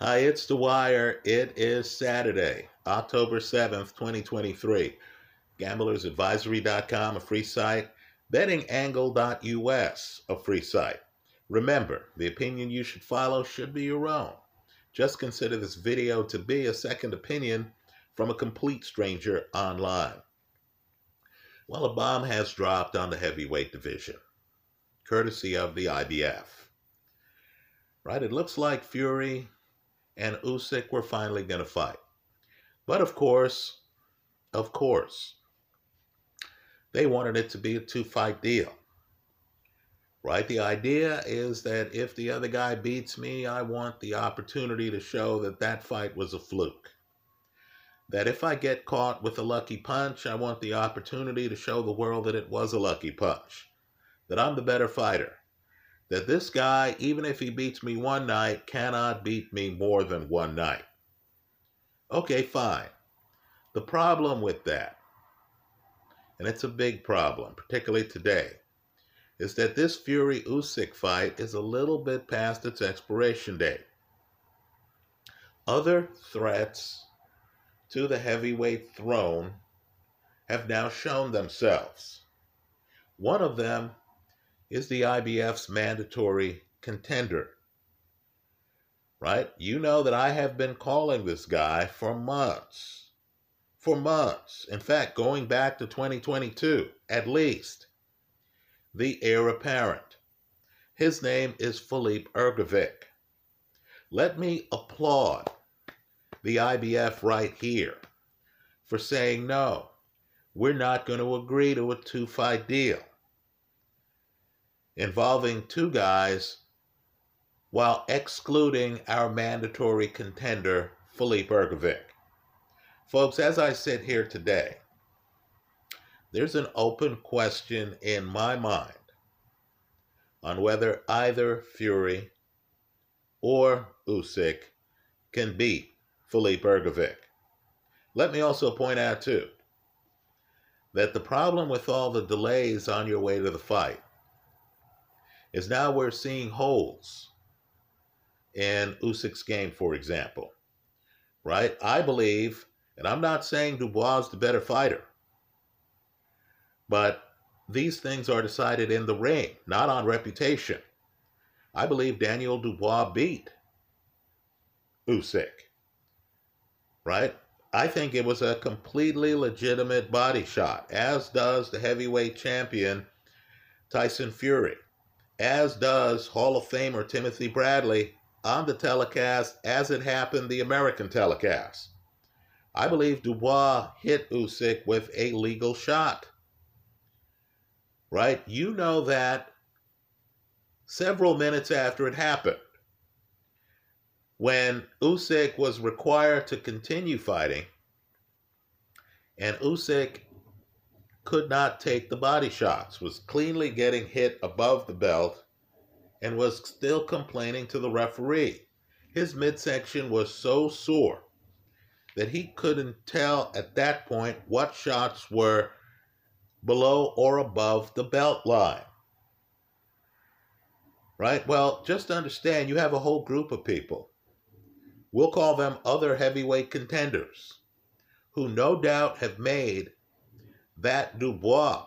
Hi, it's Dwyer. It is Saturday, October 7th, 2023. GamblersAdvisory.com, a free site. BettingAngle.us, a free site. Remember, the opinion you should follow should be your own. Just consider this video to be a second opinion from a complete stranger online. Well, a bomb has dropped on the heavyweight division, courtesy of the IBF. Right? It looks like Fury and Usyk were finally going to fight. But of course, of course, they wanted it to be a two fight deal. Right? The idea is that if the other guy beats me, I want the opportunity to show that that fight was a fluke that if I get caught with a lucky punch, I want the opportunity to show the world that it was a lucky punch, that I'm the better fighter, that this guy, even if he beats me one night, cannot beat me more than one night. Okay, fine. The problem with that, and it's a big problem, particularly today, is that this Fury Usyk fight is a little bit past its expiration date. Other threats to the heavyweight throne have now shown themselves. One of them is the IBF's mandatory contender. Right? You know that I have been calling this guy for months. For months. In fact, going back to 2022, at least. The heir apparent. His name is Filip Hrgovic. Let me applaud the IBF right here for saying, no, we're not going to agree to a two fight deal involving two guys while excluding our mandatory contender, Filip Hrgovic. Folks, as I sit here today, there's an open question in my mind on whether either Fury or Usyk can beat Filip Hrgovic. Let me also point out, too, that the problem with all the delays on your way to the fight is now we're seeing holes in Usyk's game, for example. Right? I believe, and I'm not saying Dubois is the better fighter, but these things are decided in the ring, not on reputation. I believe Daniel Dubois beat Usyk right? I think it was a completely legitimate body shot, as does the heavyweight champion Tyson Fury, as does Hall of Famer Timothy Bradley on the telecast as it happened the American telecast. I believe Dubois hit Usyk with a legal shot. Right? You know that several minutes after it happened when Usyk was required to continue fighting, and Usyk could not take the body shots, was cleanly getting hit above the belt, and was still complaining to the referee. His midsection was so sore that he couldn't tell at that point what shots were below or above the belt line. Right? Well, just understand you have a whole group of people We'll call them other heavyweight contenders who no doubt have made that Dubois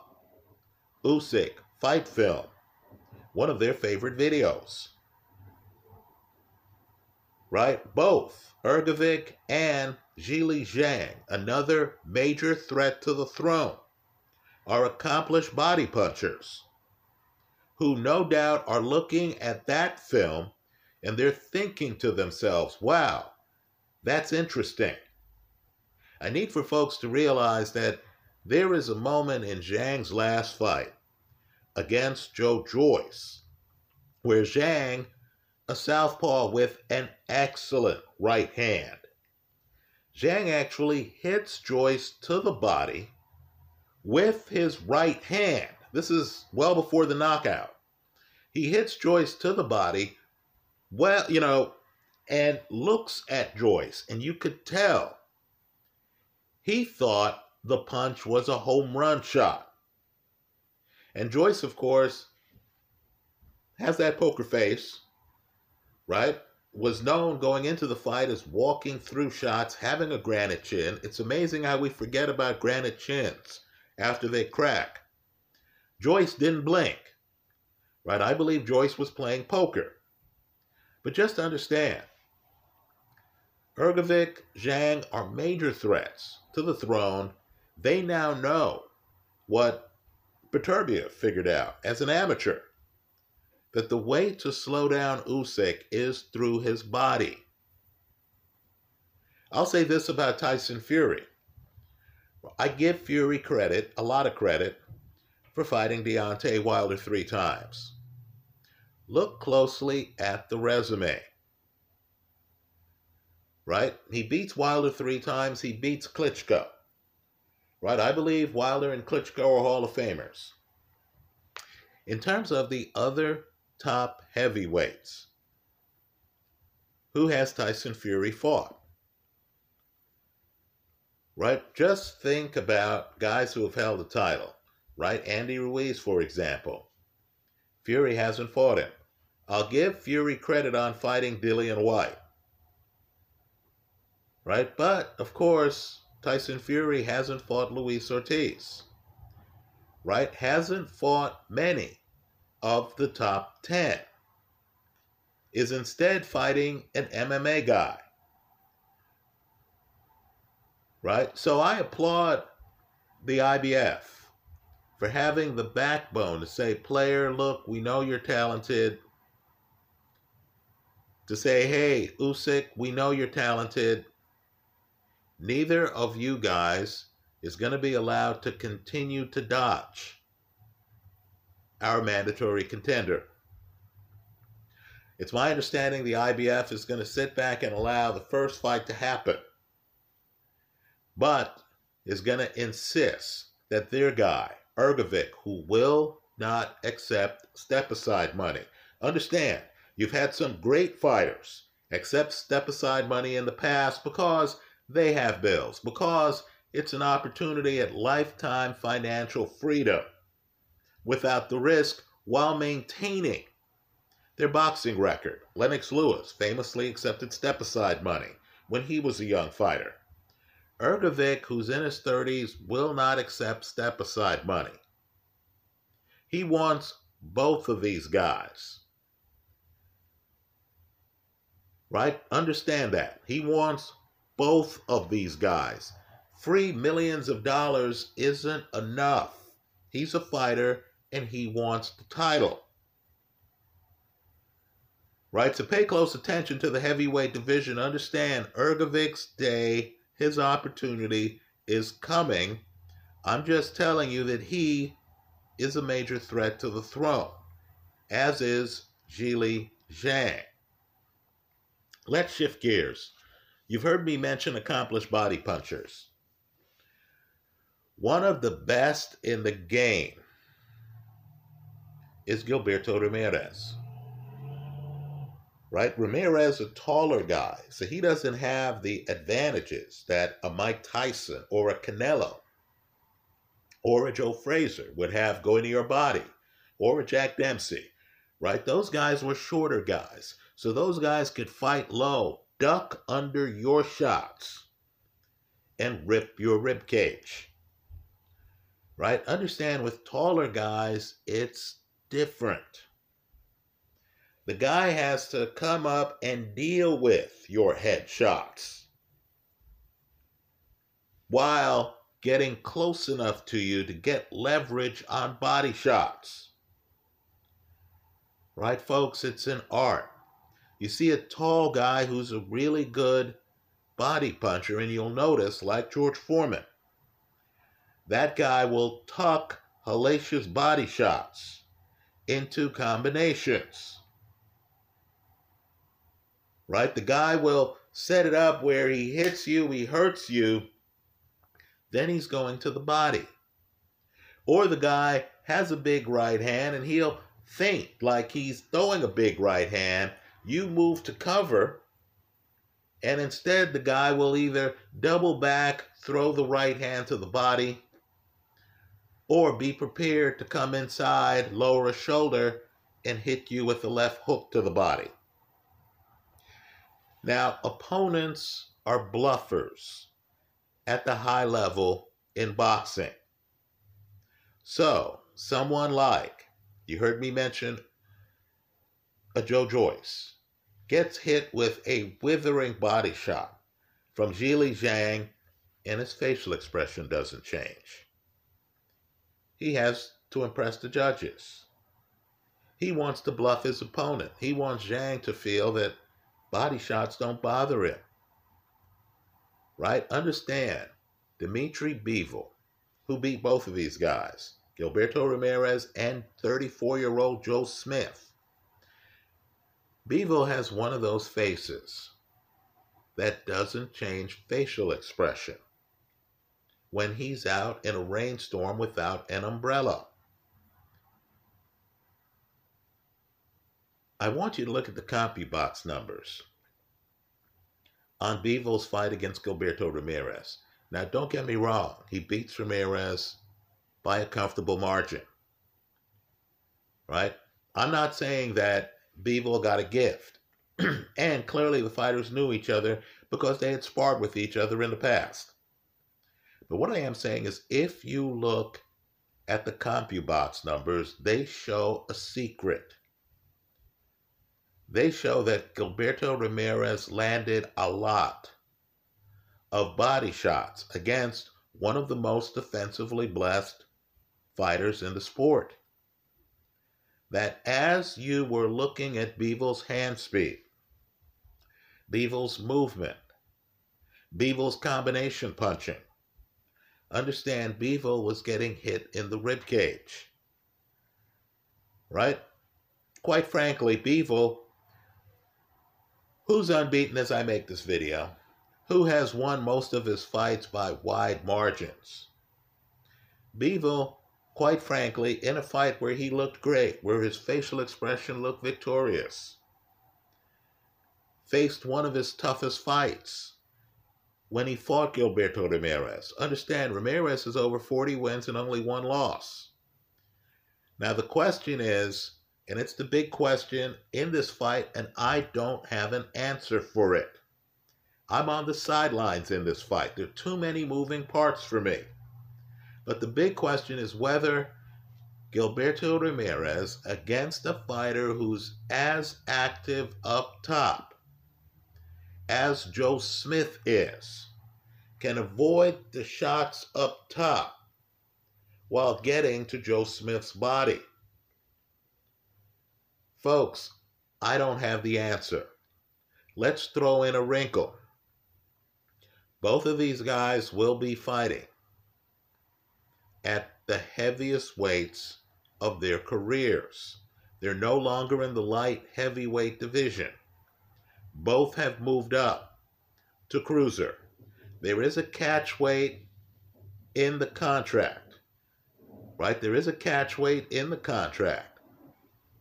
Usyk fight film one of their favorite videos. Right? Both Hrgovic and Zhilei Zhang, another major threat to the throne, are accomplished body punchers who no doubt are looking at that film and they're thinking to themselves, wow, that's interesting. I need for folks to realize that there is a moment in Zhang's last fight against Joe Joyce where Zhang, a southpaw with an excellent right hand, Zhang actually hits Joyce to the body with his right hand. This is well before the knockout. He hits Joyce to the body well, you know, and looks at Joyce, and you could tell he thought the punch was a home run shot. And Joyce, of course, has that poker face, right? was known going into the fight as walking through shots, having a granite chin. It's amazing how we forget about granite chins after they crack. Joyce didn't blink. Right? I believe Joyce was playing poker. But just understand, Hrgovic, Zhang are major threats to the throne. They now know what Beterbiev figured out as an amateur that the way to slow down Usyk is through his body. I'll say this about Tyson Fury. I give Fury credit, a lot of credit, for fighting Deontay Wilder three times. Look closely at the resume. Right? He beats Wilder three times, he beats Klitschko. Right? I believe Wilder and Klitschko are Hall of Famers. In terms of the other top heavyweights, who has Tyson Fury fought? Right? Just think about guys who have held the title. Right? Andy Ruiz, for example. Fury hasn't fought him. I'll give Fury credit on fighting Dillian Whyte. Right? But, of course, Tyson Fury hasn't fought Luis Ortiz. Right? Hasn't fought many of the top 10. Is instead fighting an MMA guy. Right? So I applaud the IBF for having the backbone to say, player, look, we know you're talented to say, hey, Usyk, we know you're talented. Neither of you guys is going to be allowed to continue to dodge our mandatory contender. It's my understanding the IBF is going to sit back and allow the first fight to happen, but is going to insist that their guy, Hrgovic, who will not accept step aside money, understand You've had some great fighters accept step aside money in the past because they have bills, because it's an opportunity at lifetime financial freedom without the risk while maintaining their boxing record. Lennox Lewis famously accepted step aside money when he was a young fighter. Hrgovic, who's in his 30s, will not accept step aside money. He wants both of these guys right? Understand that. He wants both of these guys. Free millions of dollars isn't enough. He's a fighter and he wants the title. Right? So pay close attention to the heavyweight division. Understand Hrgovic's day, his opportunity is coming. I'm just telling you that he is a major threat to the throne, as is Zhilei Zhang. Let's shift gears. You've heard me mention accomplished body punchers. One of the best in the game is Gilberto Ramirez. Right? Ramirez is a taller guy, so he doesn't have the advantages that a Mike Tyson or a Canelo or a Joe Frazier would have going to your body or a Jack Dempsey. Right? Those guys were shorter guys. So those guys could fight low, duck under your shots, and rip your rib cage. Right? Understand with taller guys, it's different. The guy has to come up and deal with your head shots while getting close enough to you to get leverage on body shots. Right, folks? It's an art. You see a tall guy who's a really good body puncher, and you'll notice, like George Foreman, that guy will tuck hellacious body shots into combinations. Right? The guy will set it up where he hits you, he hurts you, then he's going to the body. Or the guy has a big right hand and he'll think like he's throwing a big right hand you move to cover, and instead the guy will either double back, throw the right hand to the body, or be prepared to come inside, lower a shoulder, and hit you with the left hook to the body. Now, opponents are bluffers at the high level in boxing. So, someone like, you heard me mention a Joe Joyce, gets hit with a withering body shot from Zhilei Zhang, and his facial expression doesn't change. He has to impress the judges. He wants to bluff his opponent. He wants Zhang to feel that body shots don't bother him. Right? Understand, Dimitri Bivol, who beat both of these guys, Gilberto Ramirez and 34 year old Joe Smith. Bivol has one of those faces that doesn't change facial expression when he's out in a rainstorm without an umbrella. I want you to look at the CompuBox numbers on Bivol's fight against Gilberto Ramirez. Now, don't get me wrong, he beats Ramirez by a comfortable margin. Right? I'm not saying that Bivol got a gift. and clearly the fighters knew each other because they had sparred with each other in the past. But what I am saying is if you look at the CompuBox numbers, they show a secret. They show that Gilberto Ramirez landed a lot of body shots against one of the most defensively blessed fighters in the sport. That as you were looking at Bivol's hand speed, Bivol's movement, Bivol's combination punching, understand Bivol was getting hit in the rib cage. Right? Quite frankly, Bivol Who's unbeaten as I make this video? Who has won most of his fights by wide margins? Bivol, quite frankly, in a fight where he looked great, where his facial expression looked victorious, faced one of his toughest fights when he fought Gilberto Ramirez. Understand, Ramirez has over 40 wins and only one loss. Now, the question is and it's the big question in this fight, and I don't have an answer for it. I'm on the sidelines in this fight. There are too many moving parts for me. But the big question is whether Gilberto Ramirez against a fighter who's as active up top as Joe Smith is can avoid the shots up top while getting to Joe Smith's body. Folks, I don't have the answer. Let's throw in a wrinkle. Both of these guys will be fighting at the heaviest weights of their careers. They're no longer in the light heavyweight division. Both have moved up to cruiser. There is a catch weight in the contract, right? There is a catch weight in the contract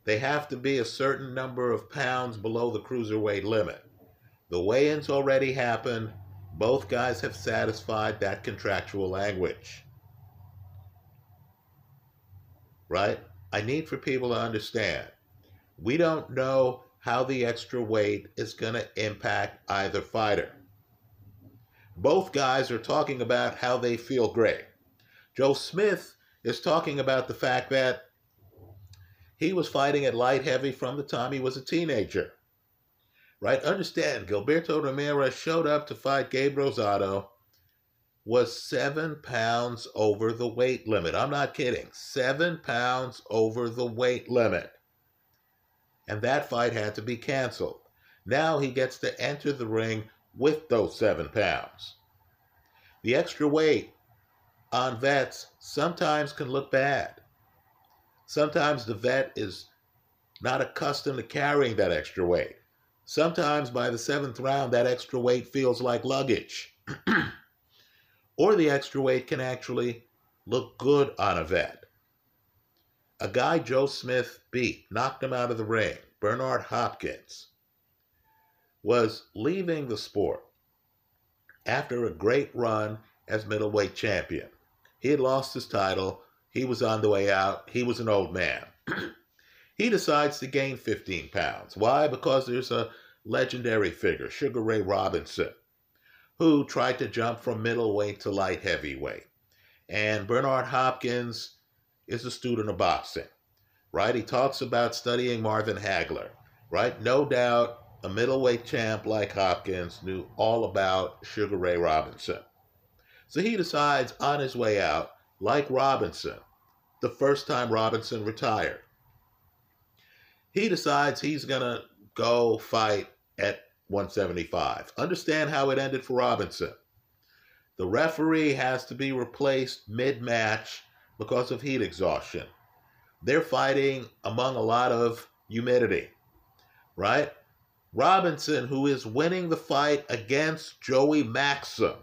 they have to be a certain number of pounds below the cruiserweight limit. The weigh ins already happened. Both guys have satisfied that contractual language. Right? I need for people to understand. We don't know how the extra weight is going to impact either fighter. Both guys are talking about how they feel great. Joe Smith is talking about the fact that he was fighting at light heavy from the time he was a teenager. Right? Understand, Gilberto Ramirez showed up to fight Gabe Rosado, was seven pounds over the weight limit. I'm not kidding. Seven pounds over the weight limit. And that fight had to be canceled. Now he gets to enter the ring with those seven pounds. The extra weight on vets sometimes can look bad. Sometimes the vet is not accustomed to carrying that extra weight. Sometimes by the seventh round, that extra weight feels like luggage. or the extra weight can actually look good on a vet. A guy Joe Smith beat, knocked him out of the ring, Bernard Hopkins, was leaving the sport after a great run as middleweight champion. He had lost his title he was on the way out. He was an old man. he decides to gain 15 pounds. Why? Because there's a legendary figure, Sugar Ray Robinson, who tried to jump from middleweight to light heavyweight. And Bernard Hopkins is a student of boxing, right? He talks about studying Marvin Hagler, right? No doubt a middleweight champ like Hopkins knew all about Sugar Ray Robinson. So he decides on his way out, like Robinson, the first time Robinson retired, he decides he's going to go fight at 175. Understand how it ended for Robinson. The referee has to be replaced mid match because of heat exhaustion. They're fighting among a lot of humidity, right? Robinson, who is winning the fight against Joey Maxim,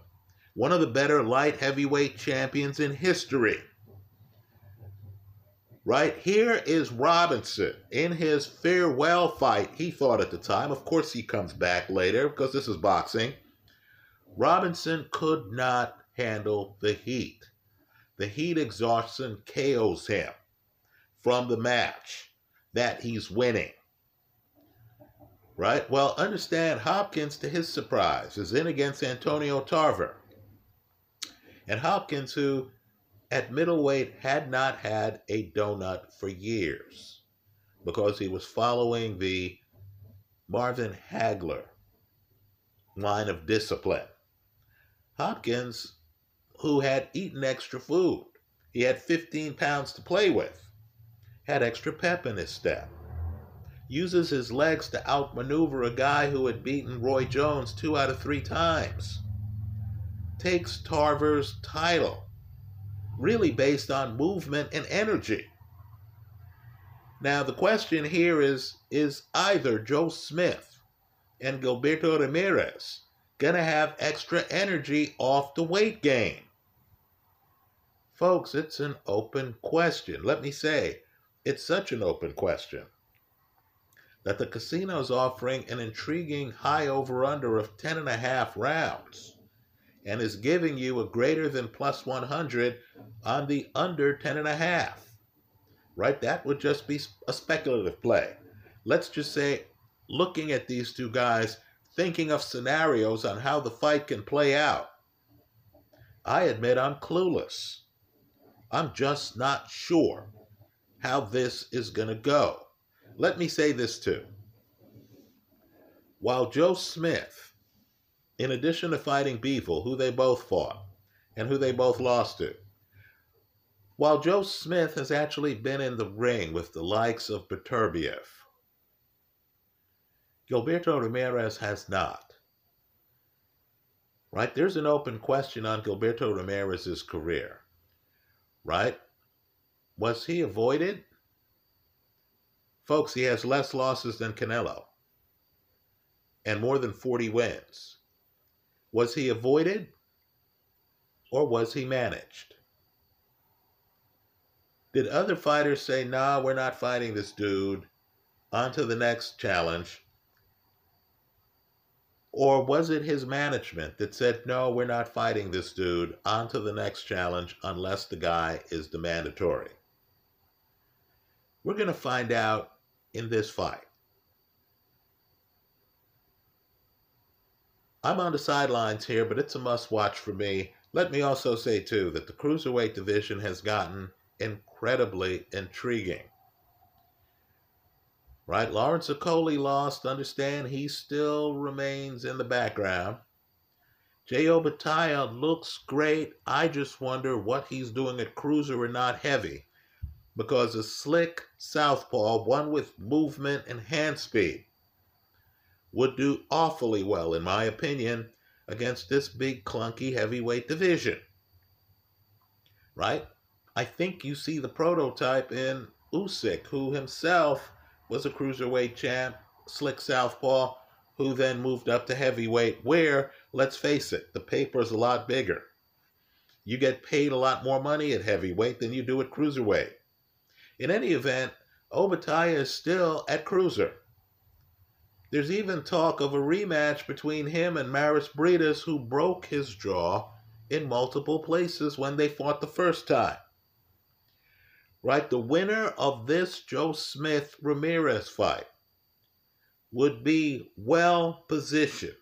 one of the better light heavyweight champions in history. Right here is Robinson in his farewell fight, he thought at the time. Of course, he comes back later because this is boxing. Robinson could not handle the heat. The heat exhaustion KOs him from the match that he's winning. Right? Well, understand Hopkins, to his surprise, is in against Antonio Tarver. And Hopkins, who at middleweight had not had a donut for years because he was following the Marvin Hagler line of discipline. Hopkins, who had eaten extra food, he had 15 pounds to play with, had extra pep in his step, uses his legs to outmaneuver a guy who had beaten Roy Jones two out of three times takes Tarver's title, really based on movement and energy. Now, the question here is is either Joe Smith and Gilberto Ramirez going to have extra energy off the weight gain? Folks, it's an open question. Let me say, it's such an open question that the casino is offering an intriguing high over under of 10 and a half rounds and is giving you a greater than plus 100 on the under 10 and a half. Right? That would just be a speculative play. Let's just say, looking at these two guys, thinking of scenarios on how the fight can play out. I admit I'm clueless. I'm just not sure how this is going to go. Let me say this too. While Joe Smith in addition to fighting Bivol, who they both fought and who they both lost to. While Joe Smith has actually been in the ring with the likes of Beterbiev, Gilberto Ramirez has not. Right? There's an open question on Gilberto Ramirez's career. Right? Was he avoided? Folks, he has less losses than Canelo and more than 40 wins. Was he avoided or was he managed? Did other fighters say, nah, we're not fighting this dude, on to the next challenge? Or was it his management that said, no, we're not fighting this dude, on to the next challenge unless the guy is mandatory? We're going to find out in this fight. I'm on the sidelines here, but it's a must watch for me. Let me also say, too, that the cruiserweight division has gotten incredibly intriguing. Right? Lawrence Okolie lost. Understand he still remains in the background. Jay Opetaia looks great. I just wonder what he's doing at cruiser and not heavy. Because a slick southpaw, one with movement and hand speed, would do awfully well, in my opinion, against this big, clunky heavyweight division. Right? I think you see the prototype in Usyk, who himself was a cruiserweight champ, slick southpaw, who then moved up to heavyweight, where, let's face it, the paper is a lot bigger. You get paid a lot more money at heavyweight than you do at cruiserweight. In any event, Opetaia is still at cruiser. There's even talk of a rematch between him and Mairis Briedis, who broke his jaw in multiple places when they fought the first time. Right? The winner of this Joe Smith Ramirez fight would be well positioned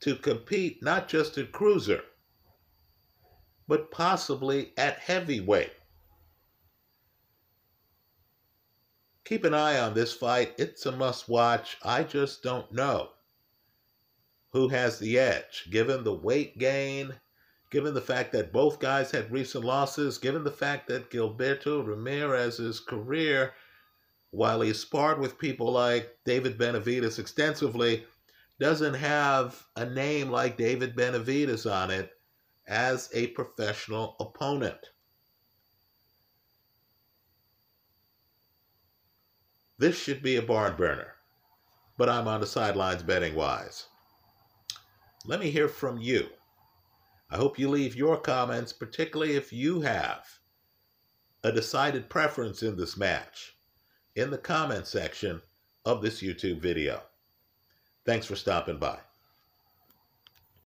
to compete not just at cruiser, but possibly at heavyweight. Keep an eye on this fight. It's a must watch. I just don't know who has the edge, given the weight gain, given the fact that both guys had recent losses, given the fact that Gilberto Ramirez's career, while he sparred with people like David Benavidez extensively, doesn't have a name like David Benavidez on it as a professional opponent. This should be a barn burner, but I'm on the sidelines betting wise. Let me hear from you. I hope you leave your comments, particularly if you have a decided preference in this match, in the comment section of this YouTube video. Thanks for stopping by.